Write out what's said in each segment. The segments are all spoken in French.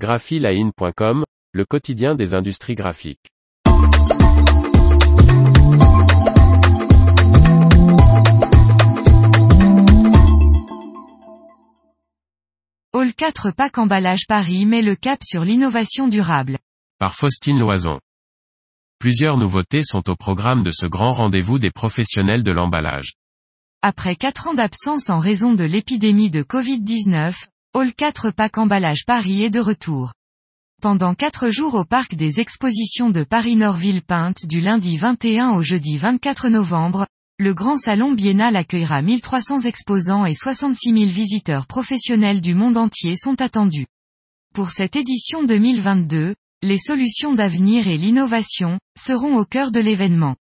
graphiline.com, le quotidien des industries graphiques. All 4 Pack Emballage Paris met le cap sur l'innovation durable. Par Faustine Loison. Plusieurs nouveautés sont au programme de ce grand rendez-vous des professionnels de l'emballage. Après 4 ans d'absence en raison de l'épidémie de Covid-19, All 4 Pack Emballage Paris est de retour. Pendant 4 jours au parc des expositions de Paris-Norville Pinte du lundi 21 au jeudi 24 novembre, le grand salon biennal accueillera 1300 exposants et 66 000 visiteurs professionnels du monde entier sont attendus. Pour cette édition 2022, les solutions d'avenir et l'innovation seront au cœur de l'événement.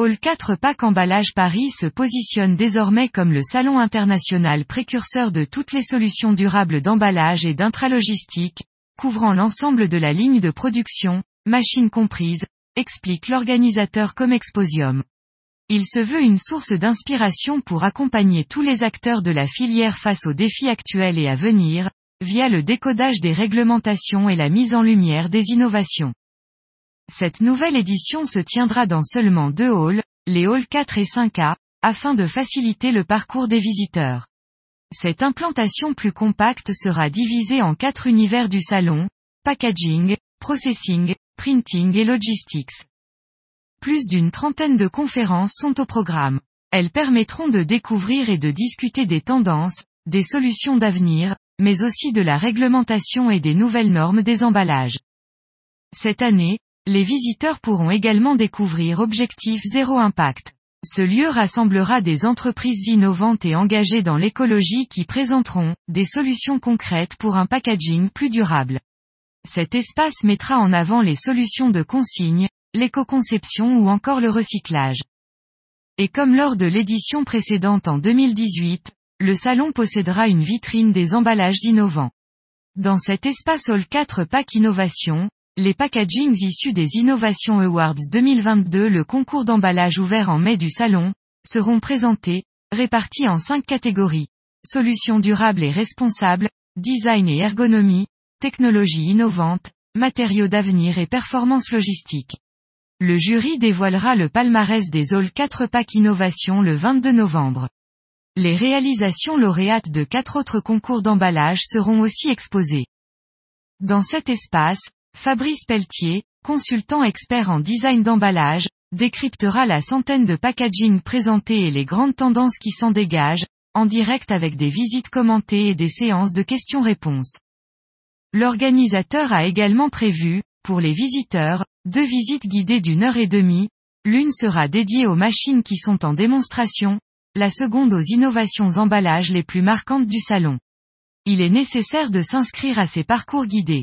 Hall 4 Pack Emballage Paris se positionne désormais comme le salon international précurseur de toutes les solutions durables d'emballage et d'intralogistique, couvrant l'ensemble de la ligne de production, machines comprises, explique l'organisateur Comexposium. Il se veut une source d'inspiration pour accompagner tous les acteurs de la filière face aux défis actuels et à venir, via le décodage des réglementations et la mise en lumière des innovations. Cette nouvelle édition se tiendra dans seulement deux halls, les halls 4 et 5A, afin de faciliter le parcours des visiteurs. Cette implantation plus compacte sera divisée en quatre univers du salon, packaging, processing, printing et logistics. Plus d'une trentaine de conférences sont au programme. Elles permettront de découvrir et de discuter des tendances, des solutions d'avenir, mais aussi de la réglementation et des nouvelles normes des emballages. Cette année, les visiteurs pourront également découvrir Objectif Zéro Impact. Ce lieu rassemblera des entreprises innovantes et engagées dans l'écologie qui présenteront des solutions concrètes pour un packaging plus durable. Cet espace mettra en avant les solutions de consigne, l'éco-conception ou encore le recyclage. Et comme lors de l'édition précédente en 2018, le salon possédera une vitrine des emballages innovants. Dans cet espace Hall 4 Pack Innovation, les packagings issus des Innovation Awards 2022 le concours d'emballage ouvert en mai du salon, seront présentés, répartis en cinq catégories. Solutions durables et responsables, design et ergonomie, technologie innovante, matériaux d'avenir et performance logistique. Le jury dévoilera le palmarès des Hall 4 Pack Innovation le 22 novembre. Les réalisations lauréates de quatre autres concours d'emballage seront aussi exposées. Dans cet espace, Fabrice Pelletier, consultant expert en design d'emballage, décryptera la centaine de packaging présentés et les grandes tendances qui s'en dégagent, en direct avec des visites commentées et des séances de questions-réponses. L'organisateur a également prévu, pour les visiteurs, deux visites guidées d'une heure et demie, l'une sera dédiée aux machines qui sont en démonstration, la seconde aux innovations emballages les plus marquantes du salon. Il est nécessaire de s'inscrire à ces parcours guidés.